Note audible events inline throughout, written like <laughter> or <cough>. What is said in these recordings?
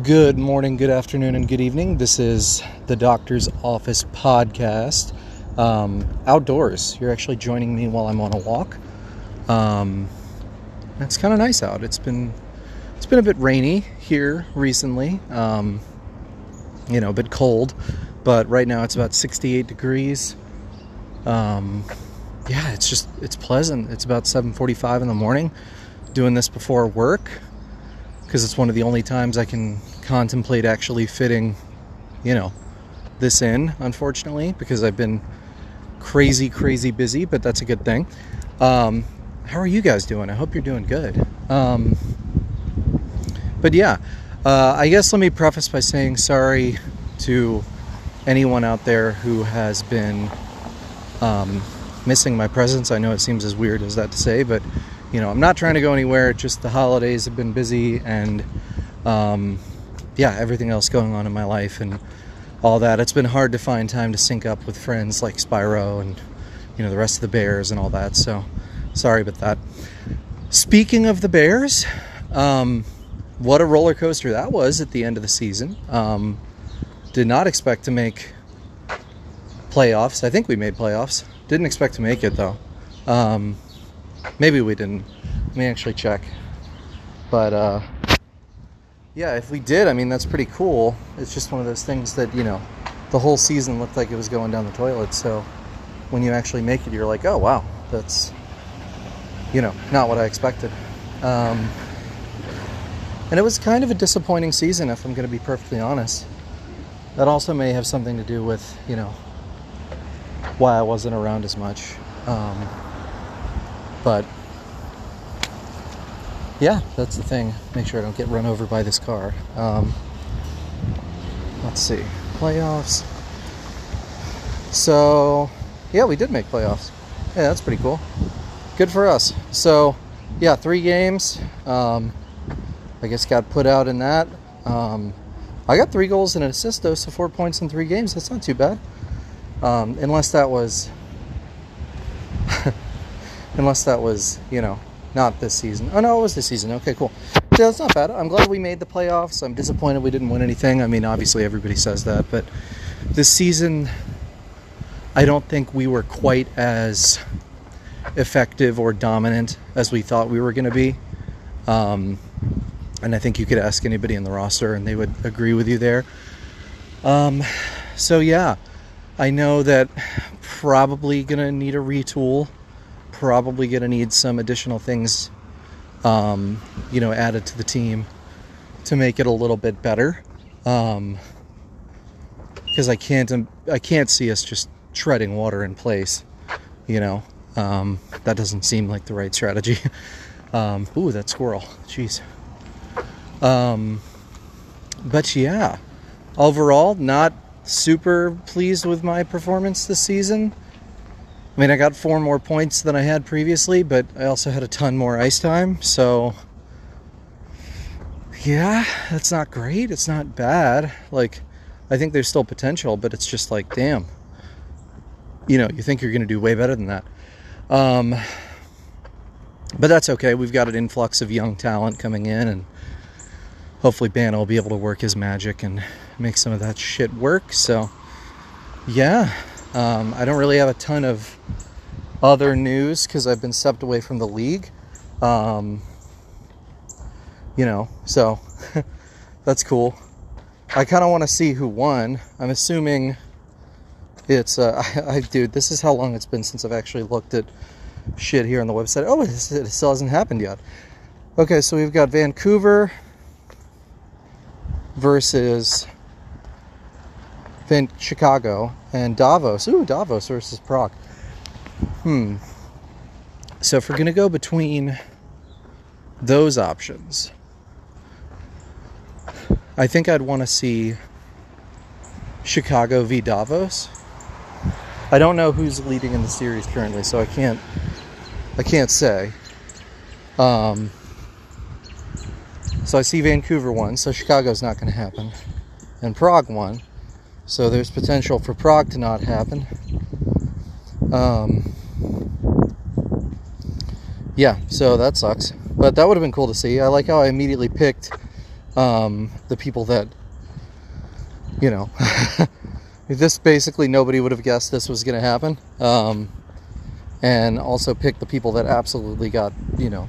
Good morning, good afternoon, and good evening. This is the Doctor's Office podcast. Um, outdoors. You're actually joining me while I'm on a walk. Um, it's kind of nice out. It's been it's been a bit rainy here recently. Um, you know, a bit cold, but right now it's about 68 degrees. Um, yeah, it's just it's pleasant. It's about 7:45 in the morning. Doing this before work because it's one of the only times I can contemplate actually fitting, you know, this in, unfortunately, because I've been crazy, crazy busy, but that's a good thing. Um, how are you guys doing? I hope you're doing good. Um, but yeah, uh, I guess let me preface by saying sorry to anyone out there who has been um, missing my presence. I know it seems as weird as that to say, but you know, I'm not trying to go anywhere. Just the holidays have been busy, and um, yeah, everything else going on in my life and all that. It's been hard to find time to sync up with friends like Spyro and you know the rest of the Bears and all that. So sorry about that. Speaking of the Bears, um, what a roller coaster that was at the end of the season. Um, did not expect to make playoffs. I think we made playoffs. Didn't expect to make it though. Um, Maybe we didn't. Let me actually check. But uh, yeah, if we did, I mean, that's pretty cool. It's just one of those things that, you know, the whole season looked like it was going down the toilet. So when you actually make it, you're like, oh, wow, that's, you know, not what I expected. Um, and it was kind of a disappointing season, if I'm going to be perfectly honest. That also may have something to do with, you know, why I wasn't around as much. Um, but yeah, that's the thing. Make sure I don't get run over by this car. Um, let's see. Playoffs. So, yeah, we did make playoffs. Yeah, that's pretty cool. Good for us. So, yeah, three games. Um, I guess got put out in that. Um, I got three goals and an assist, though, so four points in three games. That's not too bad. Um, unless that was unless that was, you know, not this season. Oh no, it was this season. Okay, cool. Yeah, that's not bad. I'm glad we made the playoffs. I'm disappointed we didn't win anything. I mean, obviously everybody says that, but this season, I don't think we were quite as effective or dominant as we thought we were going to be. Um, and I think you could ask anybody in the roster, and they would agree with you there. Um, so yeah, I know that probably going to need a retool probably going to need some additional things, um, you know, added to the team to make it a little bit better. Um, because I can't, I can't see us just treading water in place. You know, um, that doesn't seem like the right strategy. <laughs> um, ooh, that squirrel. Jeez. Um, but yeah, overall, not super pleased with my performance this season. I mean, I got four more points than I had previously, but I also had a ton more ice time. So, yeah, that's not great. It's not bad. Like, I think there's still potential, but it's just like, damn. You know, you think you're going to do way better than that. Um, but that's okay. We've got an influx of young talent coming in, and hopefully, Ban will be able to work his magic and make some of that shit work. So, yeah, um, I don't really have a ton of other news because I've been stepped away from the league. Um, you know, so <laughs> that's cool. I kind of want to see who won. I'm assuming it's, uh, <laughs> I, I, dude, this is how long it's been since I've actually looked at shit here on the website. Oh, it, it still hasn't happened yet. Okay, so we've got Vancouver versus Chicago, and Davos. Ooh, Davos versus Prague. Hmm. So if we're going to go between those options, I think I'd want to see Chicago v Davos. I don't know who's leading in the series currently, so I can't I can't say. Um, so I see Vancouver won, so Chicago's not going to happen, and Prague won. So there's potential for Prague to not happen. Um, yeah, so that sucks. But that would have been cool to see. I like how I immediately picked um, the people that, you know, <laughs> this basically nobody would have guessed this was going to happen. Um, and also picked the people that absolutely got, you know,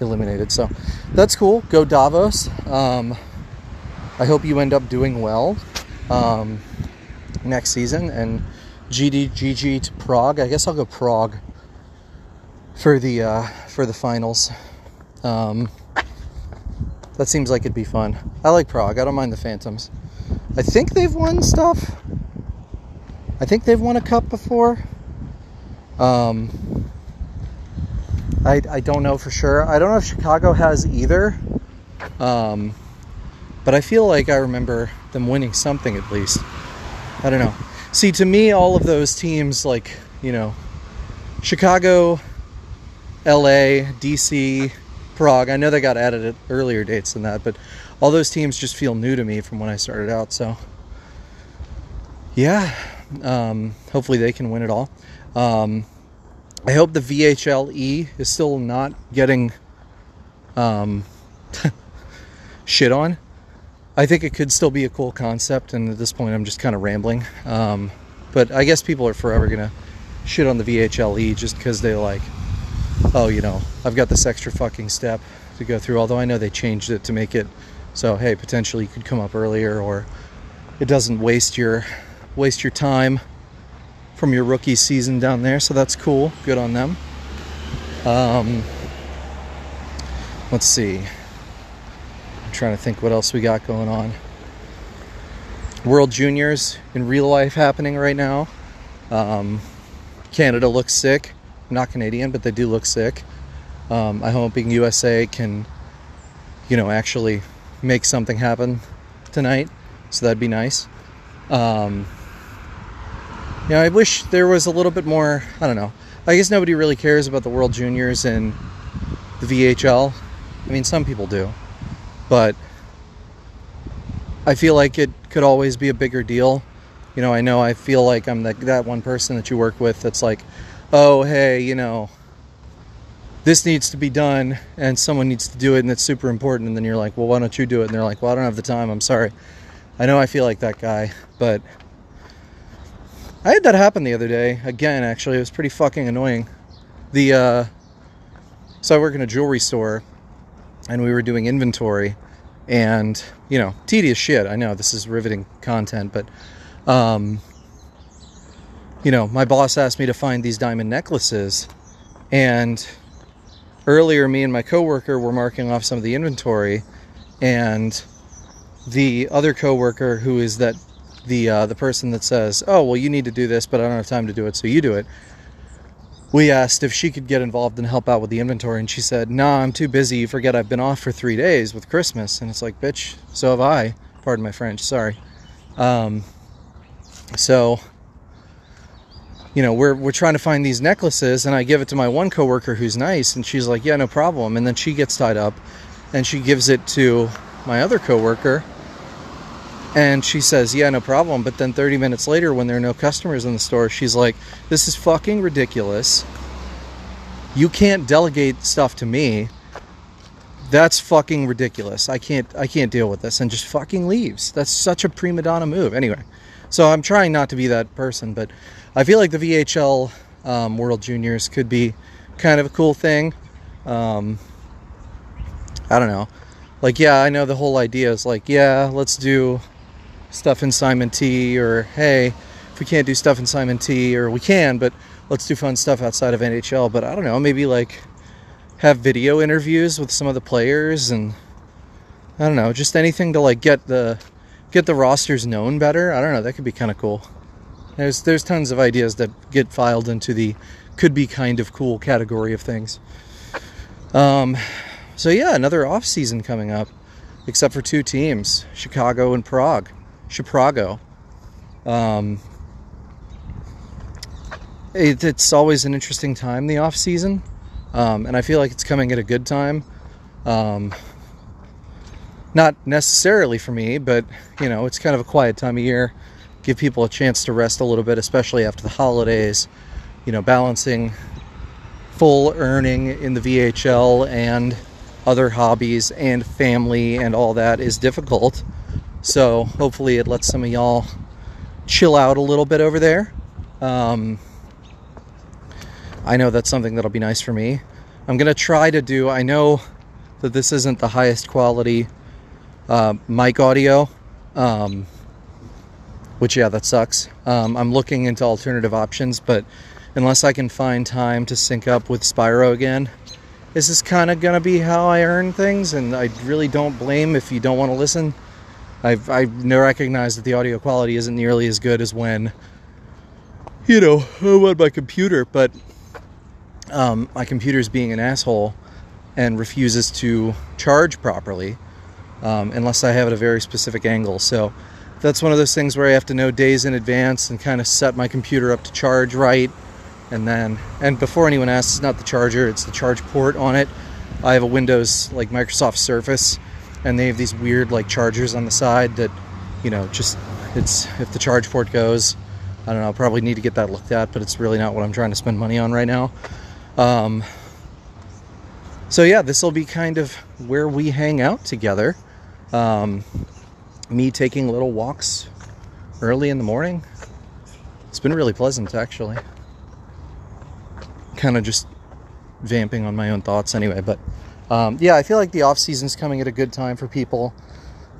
eliminated. So that's cool. Go Davos. Um, I hope you end up doing well um, next season. And GDGG to Prague. I guess I'll go Prague for the uh, for the finals. Um, that seems like it'd be fun. I like Prague. I don't mind the Phantoms. I think they've won stuff. I think they've won a cup before. Um, I, I don't know for sure. I don't know if Chicago has either. Um, but I feel like I remember them winning something at least. I don't know. See, to me, all of those teams, like, you know, Chicago, LA, DC, Prague, I know they got added at earlier dates than that, but all those teams just feel new to me from when I started out. So, yeah, um, hopefully they can win it all. Um, I hope the VHLE is still not getting um, <laughs> shit on. I think it could still be a cool concept, and at this point, I'm just kind of rambling. Um, but I guess people are forever gonna shit on the VHLE just because they like, oh, you know, I've got this extra fucking step to go through. Although I know they changed it to make it so, hey, potentially you could come up earlier, or it doesn't waste your waste your time from your rookie season down there, so that's cool. Good on them. Um, let's see. Trying to think what else we got going on. World Juniors in real life happening right now. Um, Canada looks sick. Not Canadian, but they do look sick. Um, I'm hoping USA can, you know, actually make something happen tonight. So that'd be nice. Um, you know, I wish there was a little bit more. I don't know. I guess nobody really cares about the World Juniors and the VHL. I mean, some people do, but I feel like it could always be a bigger deal. You know, I know I feel like I'm the, that one person that you work with that's like, oh, hey, you know, this needs to be done and someone needs to do it and it's super important. And then you're like, well, why don't you do it? And they're like, well, I don't have the time. I'm sorry. I know I feel like that guy, but I had that happen the other day. Again, actually, it was pretty fucking annoying. The uh, so I work in a jewelry store, and we were doing inventory, and you know, tedious shit. I know this is riveting content, but um, you know, my boss asked me to find these diamond necklaces, and earlier, me and my coworker were marking off some of the inventory, and the other coworker who is that the uh, the person that says, "Oh, well, you need to do this, but I don't have time to do it, so you do it." We asked if she could get involved and help out with the inventory, and she said, "Nah, I'm too busy. You forget I've been off for three days with Christmas." And it's like, "Bitch, so have I." Pardon my French. Sorry. Um, so, you know, we're we're trying to find these necklaces, and I give it to my one coworker who's nice, and she's like, "Yeah, no problem." And then she gets tied up, and she gives it to my other coworker and she says, Yeah, no problem. But then 30 minutes later, when there are no customers in the store, she's like, This is fucking ridiculous. You can't delegate stuff to me. That's fucking ridiculous. I can't I can't deal with this and just fucking leaves. That's such a prima donna move. Anyway, so I'm trying not to be that person, but I feel like the VHL um, World Juniors could be kind of a cool thing. Um, I don't know. Like, yeah, I know the whole idea is like, yeah, let's do stuff in Simon T or hey, if we can't do stuff in Simon T or we can, but let's do fun stuff outside of NHL. But I don't know, maybe like have video interviews with some of the players and I don't know, just anything to like get the get the rosters known better. I don't know, that could be kind of cool. There's there's tons of ideas that get filed into the could be kind of cool category of things. Um, so yeah, another off season coming up, except for two teams, Chicago and Prague. Chicago. Um, it, it's always an interesting time, the off season, um, and I feel like it's coming at a good time. Um, not necessarily for me, but you know, it's kind of a quiet time of year. Give people a chance to rest a little bit, especially after the holidays. You know, balancing full earning in the VHL and other hobbies and family and all that is difficult. So hopefully it lets some of y'all chill out a little bit over there. Um, I know that's something that'll be nice for me. I'm gonna try to do. I know that this isn't the highest quality uh, mic audio, um, which yeah, that sucks. Um, I'm looking into alternative options, but unless I can find time to sync up with Spyro again, this is kind of gonna be how I earn things, and I really don't blame if you don't want to listen. I've I recognize that the audio quality isn't nearly as good as when you know I'm on my computer, but um, my computer's being an asshole and refuses to charge properly um, unless I have it at a very specific angle. So that's one of those things where I have to know days in advance and kind of set my computer up to charge right. And then, and before anyone asks, it's not the charger, it's the charge port on it. I have a Windows like Microsoft Surface, and they have these weird like chargers on the side that, you know, just it's if the charge port goes, I don't know, I'll probably need to get that looked at, but it's really not what I'm trying to spend money on right now. Um, so yeah, this will be kind of where we hang out together. Um, me taking little walks early in the morning. It's been really pleasant actually. Kind of just vamping on my own thoughts anyway, but um, yeah, I feel like the off season's coming at a good time for people.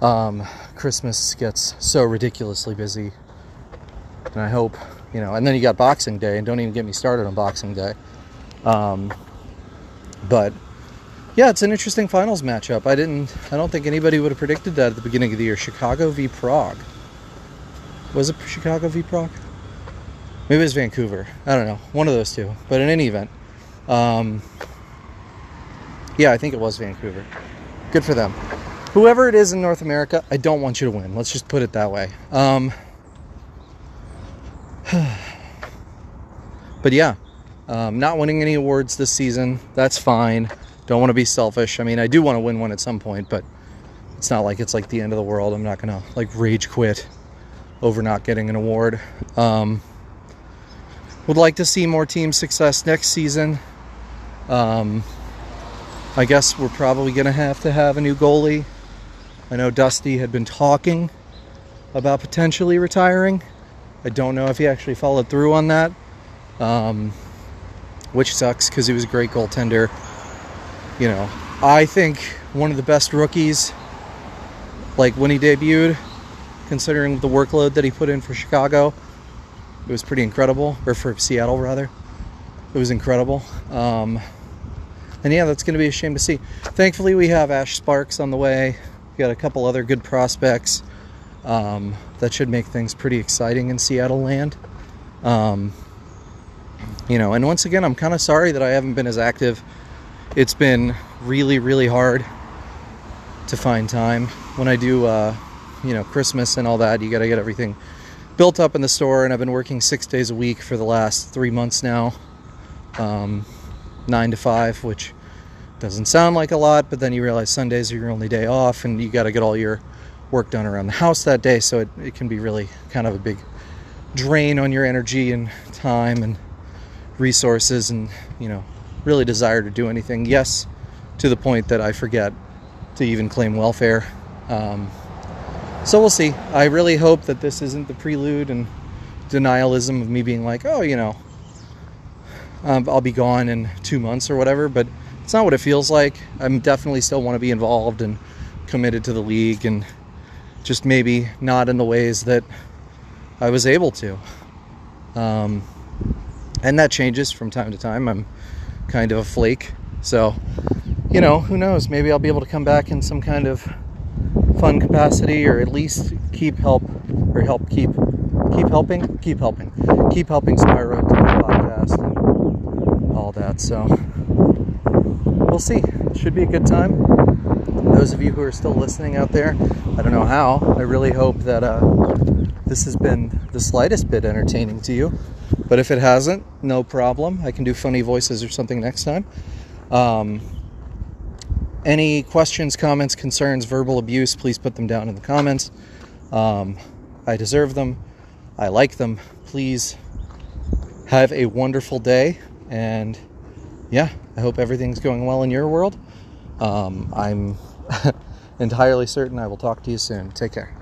Um, Christmas gets so ridiculously busy, and I hope you know. And then you got Boxing Day, and don't even get me started on Boxing Day. Um, but yeah, it's an interesting finals matchup. I didn't. I don't think anybody would have predicted that at the beginning of the year. Chicago v Prague. Was it Chicago v Prague? Maybe it was Vancouver. I don't know. One of those two. But in any event, um, yeah, I think it was Vancouver. Good for them. Whoever it is in North America, I don't want you to win. Let's just put it that way. Um, <sighs> but yeah, um, not winning any awards this season, that's fine. Don't want to be selfish. I mean, I do want to win one at some point, but it's not like it's like the end of the world. I'm not gonna like rage quit over not getting an award. Um, would like to see more team success next season. Um, I guess we're probably gonna have to have a new goalie. I know Dusty had been talking about potentially retiring. I don't know if he actually followed through on that. Um, which sucks because he was a great goaltender. You know, I think one of the best rookies, like when he debuted, considering the workload that he put in for Chicago, it was pretty incredible, or for Seattle rather. It was incredible. Um, and yeah, that's going to be a shame to see. Thankfully, we have Ash Sparks on the way. We got a couple other good prospects. Um, that should make things pretty exciting in Seattle land. Um, you know, and once again, I'm kind of sorry that I haven't been as active. It's been really, really hard to find time. When I do, uh, you know, Christmas and all that, you got to get everything built up in the store, and I've been working six days a week for the last three months now, um, nine to five, which doesn't sound like a lot, but then you realize Sundays are your only day off, and you got to get all your work done around the house that day, so it, it can be really kind of a big drain on your energy and time and resources and you know really desire to do anything. Yes to the point that i forget to even claim welfare. Um, so we'll see. I really hope that this isn't the prelude and denialism of me being like oh you know um, i'll be gone in two months or whatever but it's not what it feels like i'm definitely still want to be involved and committed to the league and just maybe not in the ways that i was able to um, and that changes from time to time. I'm kind of a flake, so you know, who knows? Maybe I'll be able to come back in some kind of fun capacity, or at least keep help or help keep keep helping, keep helping, keep helping Spyro to the podcast and all that. So we'll see. Should be a good time. Those of you who are still listening out there, I don't know how. I really hope that uh, this has been the slightest bit entertaining to you. But if it hasn't, no problem. I can do funny voices or something next time. Um, any questions, comments, concerns, verbal abuse, please put them down in the comments. Um, I deserve them. I like them. Please have a wonderful day. And yeah, I hope everything's going well in your world. Um, I'm <laughs> entirely certain I will talk to you soon. Take care.